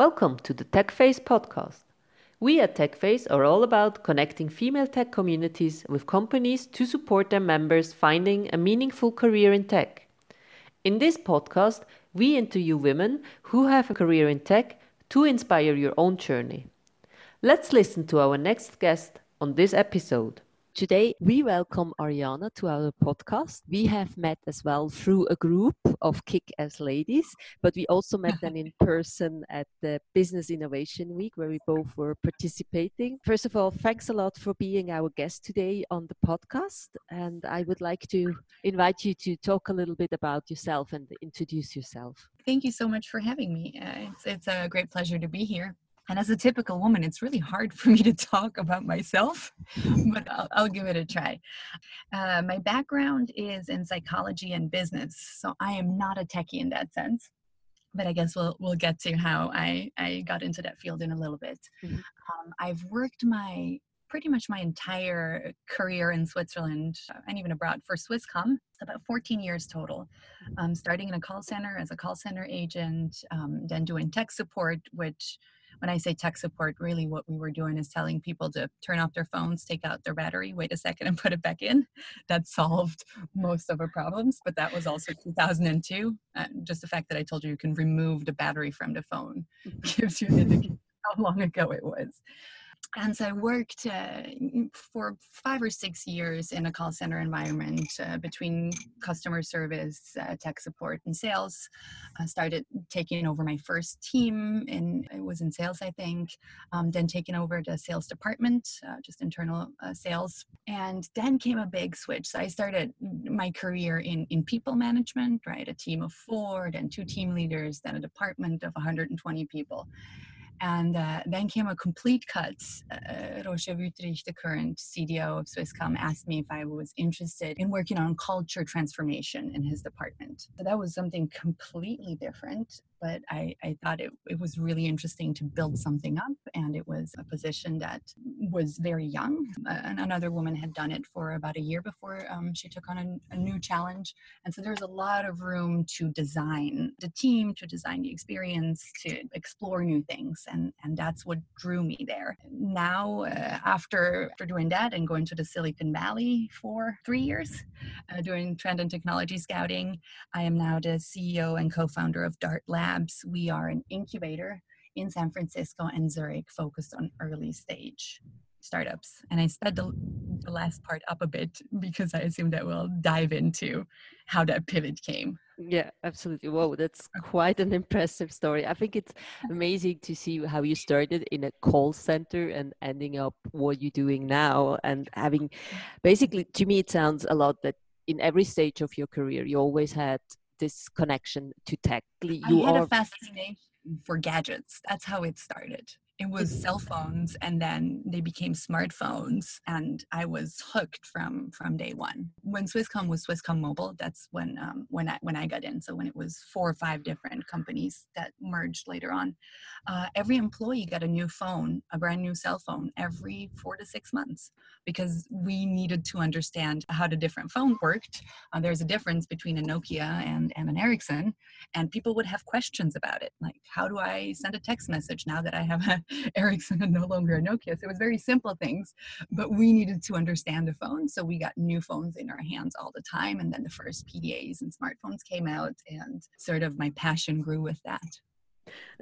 Welcome to the TechFace podcast. We at TechFace are all about connecting female tech communities with companies to support their members finding a meaningful career in tech. In this podcast, we interview women who have a career in tech to inspire your own journey. Let's listen to our next guest on this episode. Today, we welcome Ariana to our podcast. We have met as well through a group of kick ass ladies, but we also met them in person at the Business Innovation Week where we both were participating. First of all, thanks a lot for being our guest today on the podcast. And I would like to invite you to talk a little bit about yourself and introduce yourself. Thank you so much for having me. Uh, it's, it's a great pleasure to be here. And as a typical woman, it's really hard for me to talk about myself, but I'll, I'll give it a try. Uh, my background is in psychology and business, so I am not a techie in that sense. But I guess we'll we'll get to how I, I got into that field in a little bit. Mm-hmm. Um, I've worked my pretty much my entire career in Switzerland and even abroad for Swisscom, about 14 years total. Um, starting in a call center as a call center agent, um, then doing tech support, which when I say tech support, really what we were doing is telling people to turn off their phones, take out their battery, wait a second, and put it back in. That solved most of our problems, but that was also 2002. Uh, just the fact that I told you you can remove the battery from the phone gives you an indication how long ago it was and so I worked uh, for five or six years in a call center environment uh, between customer service, uh, tech support, and sales. I started taking over my first team, and it was in sales, I think. Um, then taking over the sales department, uh, just internal uh, sales, and then came a big switch. So I started my career in in people management, right? A team of four, then two team leaders, then a department of 120 people and uh, then came a complete cut. Uh, Roger Wüthrich, the current CDO of Swisscom, asked me if I was interested in working on culture transformation in his department. So that was something completely different but I, I thought it, it was really interesting to build something up. And it was a position that was very young. Uh, and another woman had done it for about a year before um, she took on a, a new challenge. And so there's a lot of room to design the team, to design the experience, to explore new things. And, and that's what drew me there. Now, uh, after, after doing that and going to the Silicon Valley for three years, uh, doing trend and technology scouting, I am now the CEO and co founder of Dart Lab Labs, we are an incubator in San Francisco and Zurich focused on early stage startups. And I sped the, the last part up a bit because I assume that we'll dive into how that pivot came. Yeah, absolutely. Whoa, that's quite an impressive story. I think it's amazing to see how you started in a call center and ending up what you're doing now and having basically to me it sounds a lot that in every stage of your career you always had this connection to tech. You I had are... a fascination for gadgets. That's how it started it was cell phones and then they became smartphones and i was hooked from from day one. When swisscom was swisscom mobile that's when um, when i when i got in. So when it was four or five different companies that merged later on uh, every employee got a new phone a brand new cell phone every four to six months because we needed to understand how the different phone worked. Uh, there's a difference between a nokia and, and an ericsson and people would have questions about it like how do i send a text message now that i have a Ericsson and no longer a Nokia. So it was very simple things, but we needed to understand the phone. So we got new phones in our hands all the time. And then the first PDAs and smartphones came out, and sort of my passion grew with that.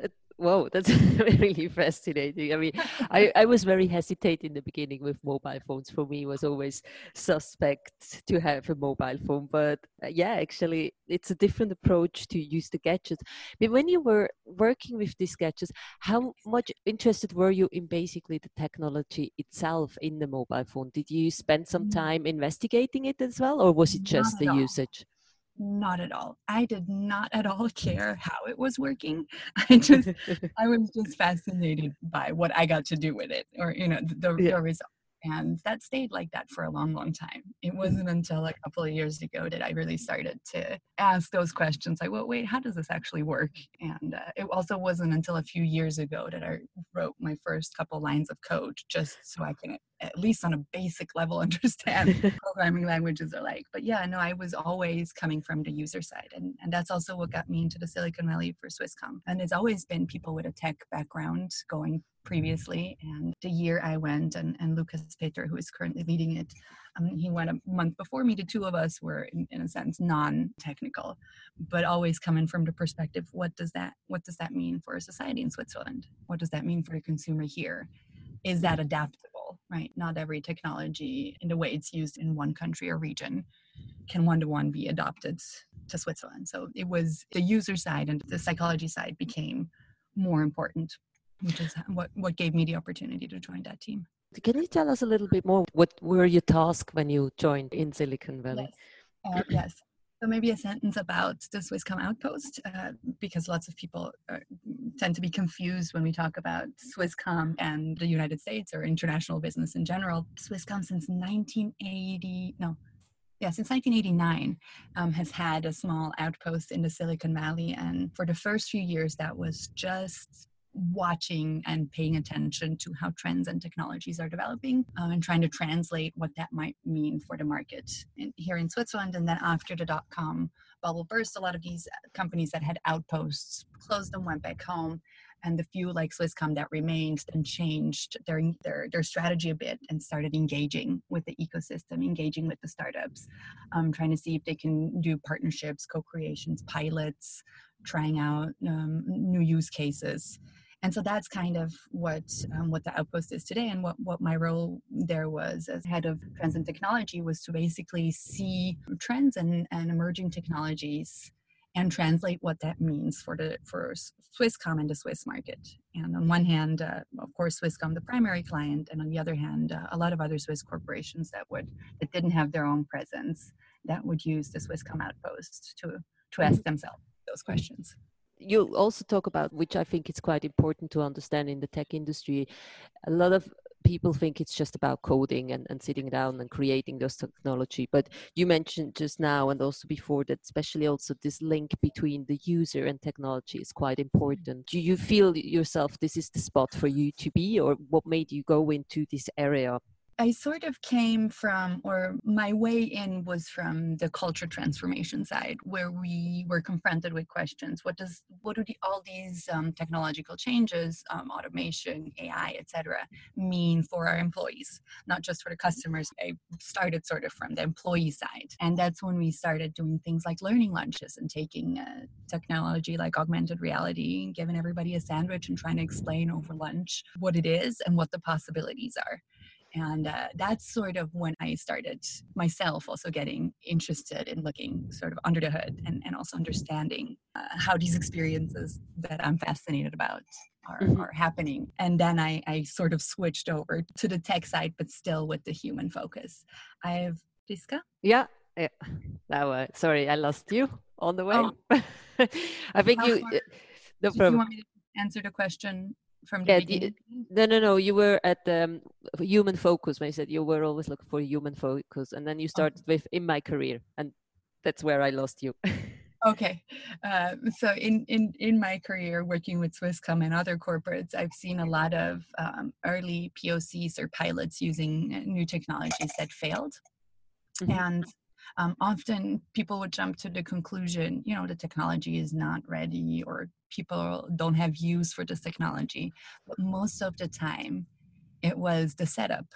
Uh, Whoa, that's really fascinating. I mean, I, I was very hesitant in the beginning with mobile phones. For me, was always suspect to have a mobile phone, but uh, yeah, actually, it's a different approach to use the gadgets. But when you were working with these gadgets, how much interested were you in basically the technology itself in the mobile phone? Did you spend some mm. time investigating it as well, or was it just the usage? Not at all. I did not at all care how it was working. I just i was just fascinated by what i got to do with it or you know the, yeah. the result. And that stayed like that for a long long time. It mm-hmm. wasn't until a couple of years ago that i really started to ask those questions like well wait how does this actually work? And uh, it also wasn't until a few years ago that i wrote my first couple lines of code just so i can at least on a basic level understand programming languages are like. But yeah no i was always coming from the user side and, and that's also what got me into the silicon valley for swisscom. And it's always been people with a tech background going previously and the year i went and, and lucas peter who is currently leading it um, he went a month before me the two of us were in, in a sense non-technical but always coming from the perspective what does that what does that mean for a society in switzerland? What does that mean for the consumer here? Is that adaptable, right? Not every technology in the way it's used in one country or region can one to one be adopted to Switzerland. So it was the user side and the psychology side became more important, which is what, what gave me the opportunity to join that team. Can you tell us a little bit more? What were your tasks when you joined in Silicon Valley? Yes. Uh, yes. So maybe a sentence about the Swisscom Outpost, uh, because lots of people uh, tend to be confused when we talk about Swisscom and the United States or international business in general. Swisscom since 1980, no, yeah, since 1989, um, has had a small outpost in the Silicon Valley. And for the first few years, that was just watching and paying attention to how trends and technologies are developing um, and trying to translate what that might mean for the market here in Switzerland. And then after the dot com bubble burst, a lot of these companies that had outposts closed and went back home. And the few like Swisscom that remained then changed their, their, their strategy a bit and started engaging with the ecosystem, engaging with the startups, um, trying to see if they can do partnerships, co creations, pilots, trying out um, new use cases. And so that's kind of what um, what the outpost is today and what, what my role there was as head of trends and technology was to basically see trends and, and emerging technologies and translate what that means for the for swisscom and the swiss market. And on one hand uh, of course swisscom the primary client and on the other hand uh, a lot of other swiss corporations that would that didn't have their own presence that would use the swisscom outpost to to ask themselves those mm. questions. You also talk about which i think is quite important to understand in the tech industry a lot of people think it's just about coding and, and sitting down and creating those technology. But you mentioned just now and also before that especially also this link between the user and technology is quite important. Do you feel yourself this is the spot for you to be or what made you go into this area I sort of came from, or my way in was from the culture transformation side, where we were confronted with questions: What does, what do the, all these um, technological changes, um, automation, AI, etc., mean for our employees, not just for the customers? I started sort of from the employee side, and that's when we started doing things like learning lunches and taking uh, technology like augmented reality, and giving everybody a sandwich and trying to explain over lunch what it is and what the possibilities are and uh, that's sort of when i started myself also getting interested in looking sort of under the hood and, and also understanding uh, how these experiences that i'm fascinated about are, mm-hmm. are happening and then I, I sort of switched over to the tech side but still with the human focus i have Priska? yeah yeah that was sorry i lost you on the way oh. i think you far, no problem. you want me to answer the question from the yeah, beginning? The, no, no, no. You were at the um, human focus when you said you were always looking for human focus, and then you started okay. with in my career, and that's where I lost you. okay, uh, so in in in my career working with Swisscom and other corporates, I've seen a lot of um, early POCs or pilots using new technologies that failed, mm-hmm. and um, often people would jump to the conclusion, you know, the technology is not ready or people don't have use for this technology. But most of the time, it was the setup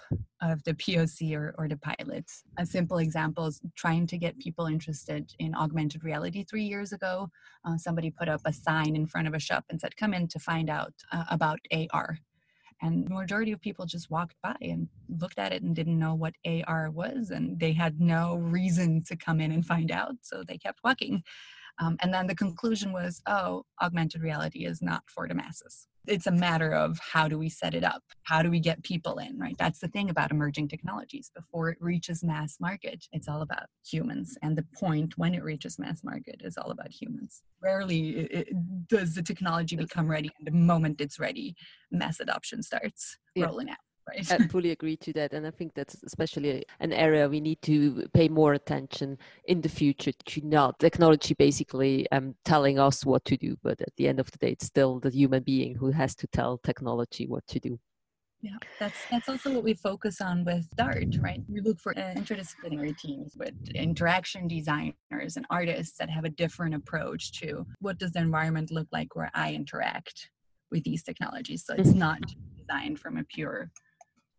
of the POC or, or the pilot. A simple example is trying to get people interested in augmented reality. Three years ago, uh, somebody put up a sign in front of a shop and said, Come in to find out uh, about AR and the majority of people just walked by and looked at it and didn't know what AR was, and they had no reason to come in and find out, so they kept walking. Um, and then the conclusion was, oh, augmented reality is not for the masses. It's a matter of how do we set it up? How do we get people in, right? That's the thing about emerging technologies. Before it reaches mass market, it's all about humans. And the point when it reaches mass market is all about humans. Rarely it, does the technology become ready. And the moment it's ready, mass adoption starts yeah. rolling out. Right. I fully agree to that. And I think that's especially an area we need to pay more attention in the future to not technology basically um, telling us what to do. But at the end of the day, it's still the human being who has to tell technology what to do. Yeah, that's that's also what we focus on with Dart, right? We look for uh, interdisciplinary teams with interaction designers and artists that have a different approach to what does the environment look like where I interact with these technologies. So it's mm-hmm. not designed from a pure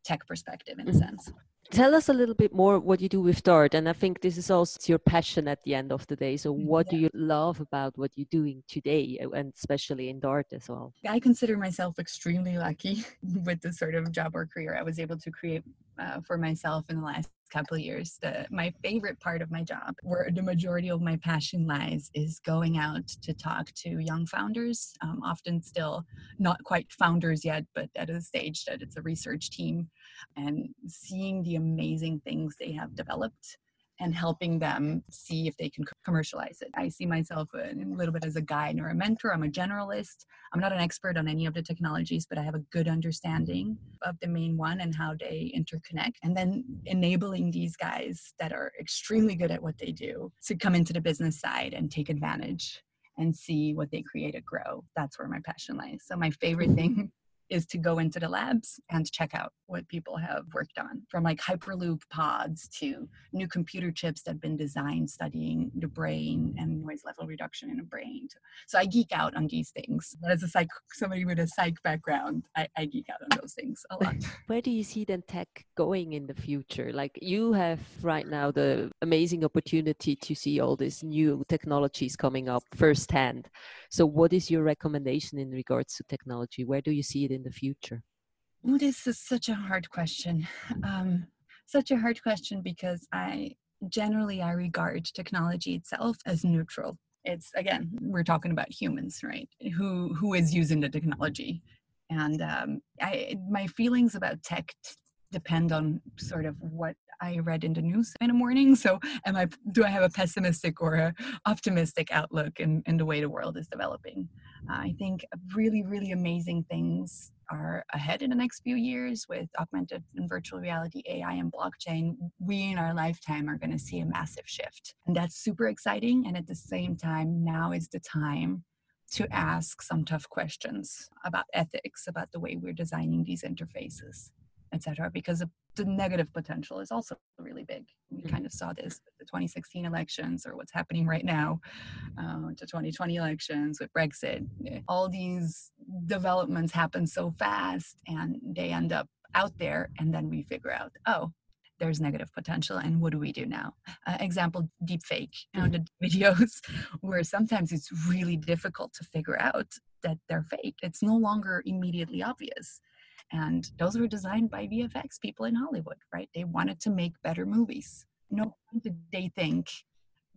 tech perspective in a mm-hmm. sense. Tell us a little bit more what you do with Dart. And I think this is also your passion at the end of the day. So, what yeah. do you love about what you're doing today, and especially in Dart as well? I consider myself extremely lucky with the sort of job or career I was able to create uh, for myself in the last couple years. The, my favorite part of my job, where the majority of my passion lies, is going out to talk to young founders, um, often still not quite founders yet, but at a stage that it's a research team, and seeing the amazing things they have developed and helping them see if they can commercialize it. I see myself a little bit as a guide or a mentor. I'm a generalist. I'm not an expert on any of the technologies, but I have a good understanding of the main one and how they interconnect. And then enabling these guys that are extremely good at what they do to come into the business side and take advantage and see what they create and grow. That's where my passion lies. So my favorite thing is to go into the labs and check out what people have worked on from like hyperloop pods to new computer chips that have been designed studying the brain and noise level reduction in the brain so i geek out on these things. But as a psych somebody with a psych background i, I geek out on those things a lot. Where do you see then tech going in the future? Like you have right now the amazing opportunity to see all these new technologies coming up firsthand. So what is your recommendation in regards to technology? Where do you see it in the future? Oh, this is such a hard question. Um, such a hard question because I generally I regard technology itself as neutral. It's again, we're talking about humans, right? Who who is using the technology, and um, I my feelings about tech t- depend on sort of what I read in the news in the morning. So, am I do I have a pessimistic or a optimistic outlook in in the way the world is developing? I think really, really amazing things are ahead in the next few years with augmented and virtual reality, AI, and blockchain. We in our lifetime are going to see a massive shift. And that's super exciting. And at the same time, now is the time to ask some tough questions about ethics, about the way we're designing these interfaces etc. Because the negative potential is also really big. We mm-hmm. kind of saw this with the 2016 elections or what's happening right now, uh, the 2020 elections with Brexit. All these developments happen so fast and they end up out there, and then we figure out, oh, there's negative potential and what do we do now uh, example deepfake you know, the videos where sometimes it's really difficult to figure out that they're fake it's no longer immediately obvious and those were designed by VFX people in Hollywood, right? They wanted to make better movies. No did they think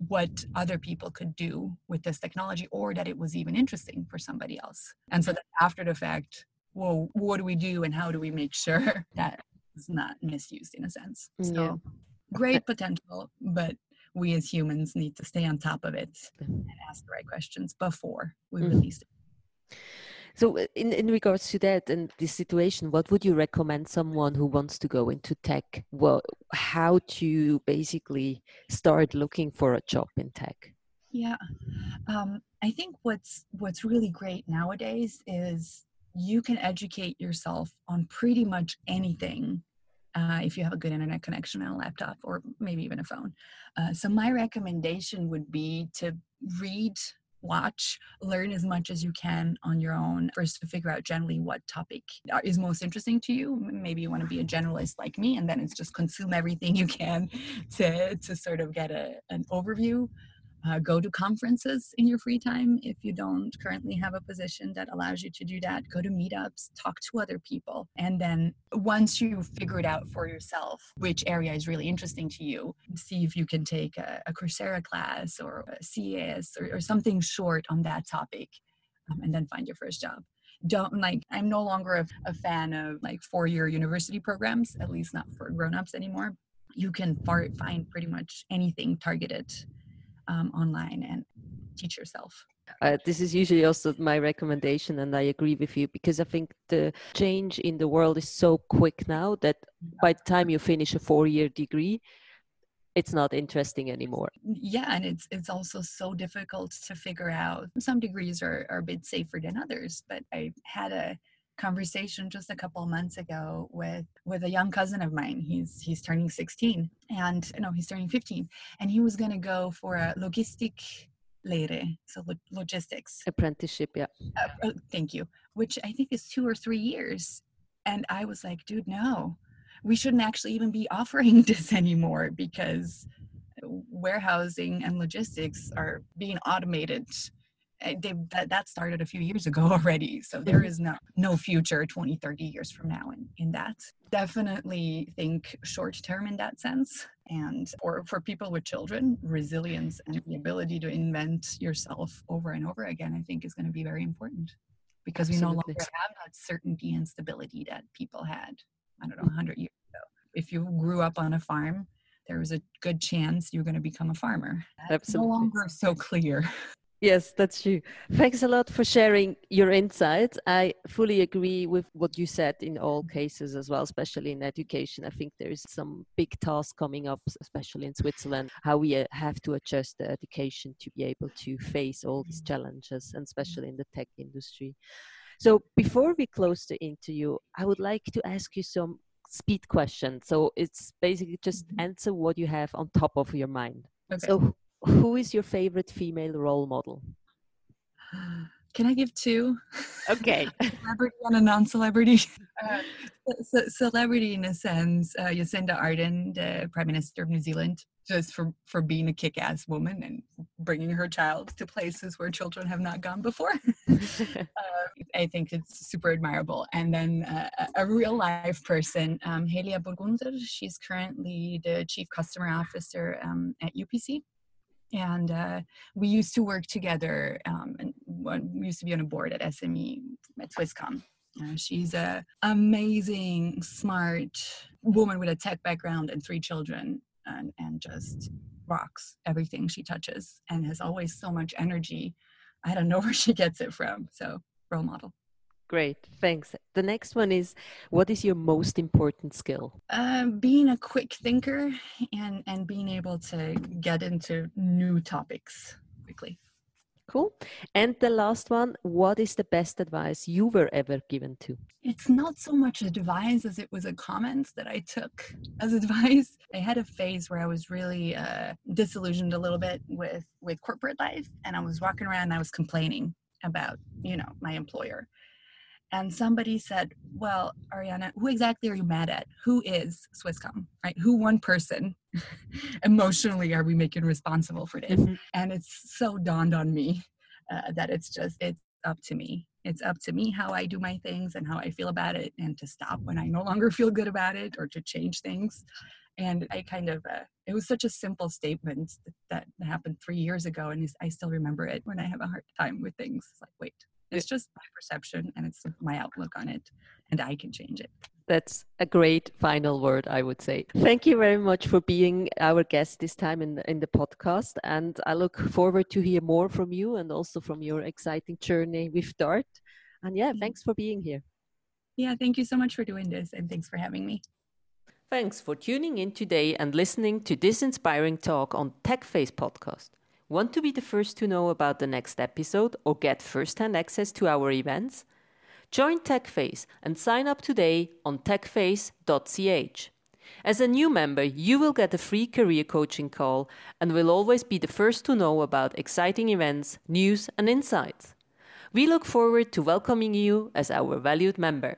what other people could do with this technology or that it was even interesting for somebody else. And so after the fact, well, what do we do and how do we make sure that it's not misused in a sense? So yeah. great potential, but we as humans need to stay on top of it and ask the right questions before we mm-hmm. release it. So, uh, in, in regards to that and this situation, what would you recommend someone who wants to go into tech? Well, how to basically start looking for a job in tech? Yeah, um, I think what's what's really great nowadays is you can educate yourself on pretty much anything uh, if you have a good internet connection and a laptop or maybe even a phone. Uh, so my recommendation would be to read watch, learn as much as you can on your own, first to figure out generally what topic uh, is most interesting to you. Maybe you want to be a generalist like me, and then it's just consume everything you can to, to sort of get a, an overview uh, go to conferences in your free time if you don't currently have a position that allows you to do that. Go to meetups, talk to other people. And then once you figure it out for yourself, which area is really interesting to you, see if you can take a, a Coursera class or a CAS or, or something short on that topic um, and then find your first job don't like i'm no longer a, a fan of like four-year university programs at least not for grown-ups anymore you can far, find pretty much anything targeted um, online and teach yourself. Uh, this is usually also my recommendation, and I agree with you because I think the change in the world is so quick now that by the time you finish a four year degree, it's not interesting anymore. Yeah, and it's it's also so difficult to figure out. Some degrees are, are a bit safer than others, but I had a conversation just a couple of months ago with with a young cousin of mine. He's he's turning 16 and no, he's turning 15 and he was going to go for a logistic Lehre, so lo- logistics apprenticeship, yeah. Uh, oh, thank you, which I think is 2 or 3 years. And I was like, dude, no. We shouldn't actually even be offering this anymore because warehousing and logistics are being automated that, that started a few years ago already so there mm-hmm. no no future 20 30 years from now in, in that definitely think short term in that sense and for for people with children resilience and the ability to invent yourself over and over again i think is going to be very important because Absolutely. we no longer have that certainty and stability that people had i don't know 100 years ago if you grew up on a farm there was a good chance you're going to become a farmer. That's Absolutely. no longer so clear. Yes, that's true. Thanks a lot for sharing your insights. I fully agree with what you said in all cases as well, especially in education. I think there is some big task coming up, especially in Switzerland, how we uh, have to adjust the education to be able to face all these challenges, and especially in the tech industry. So before we close the interview, I would like to ask you some speed questions. So it's basically just answer what you have on top of your mind. Okay. So who is your favorite female role model? Can I give two? Okay. celebrity and a non-celebrity. Uh, so, celebrity in a sense, uh, Jacinda Ardern, the Prime Minister of New Zealand, just for for being a kick-ass woman and bringing her child to places where children have not gone before. uh, I think it's super admirable. And then uh, a real life person, um, Helia Burgunder. She's currently the chief customer officer um, at UPC and uh, we used to work together um, and used to be on a board at sme at swisscom uh, she's a amazing smart woman with a tech background and three children and, and just rocks everything she touches and has always so much energy i don't know where she gets it from so role model Great, thanks. The next one is what is your most important skill? Uh, being a quick thinker and, and being able to get into new topics quickly. Cool. And the last one, what is the best advice you were ever given to? It's not so much advice as it was a comment that I took as advice. I had a phase where I was really uh, disillusioned a little bit with with corporate life, and I was walking around and I was complaining about you know my employer and somebody said, "Well, Ariana, who exactly are you mad at? Who is Swisscom? Right? Who one person emotionally are we making responsible for this?" Mm-hmm. And it's so dawned on me uh, that it's just it's up to me. It's up to me how I do my things and how I feel about it, and to stop when I no longer feel good about it, or to change things. And I kind of, uh, it was such a simple statement that, that happened three years ago, and I still remember it when I have a hard time with things. It's like, wait, it's just my perception and it's my outlook on it, and I can change it. That's a great final word, I would say. Thank you very much for being our guest this time in the, in the podcast. And I look forward to hear more from you and also from your exciting journey with Dart. And yeah, thanks for being here. Yeah, thank you so much for doing this and thanks for having me. Thanks for tuning in today and listening to this inspiring talk on TechFace podcast. Want to be the first to know about the next episode or get first hand access to our events? Join TechFace and sign up today on techface.ch. As a new member, you will get a free career coaching call and will always be the first to know about exciting events, news, and insights. We look forward to welcoming you as our valued member.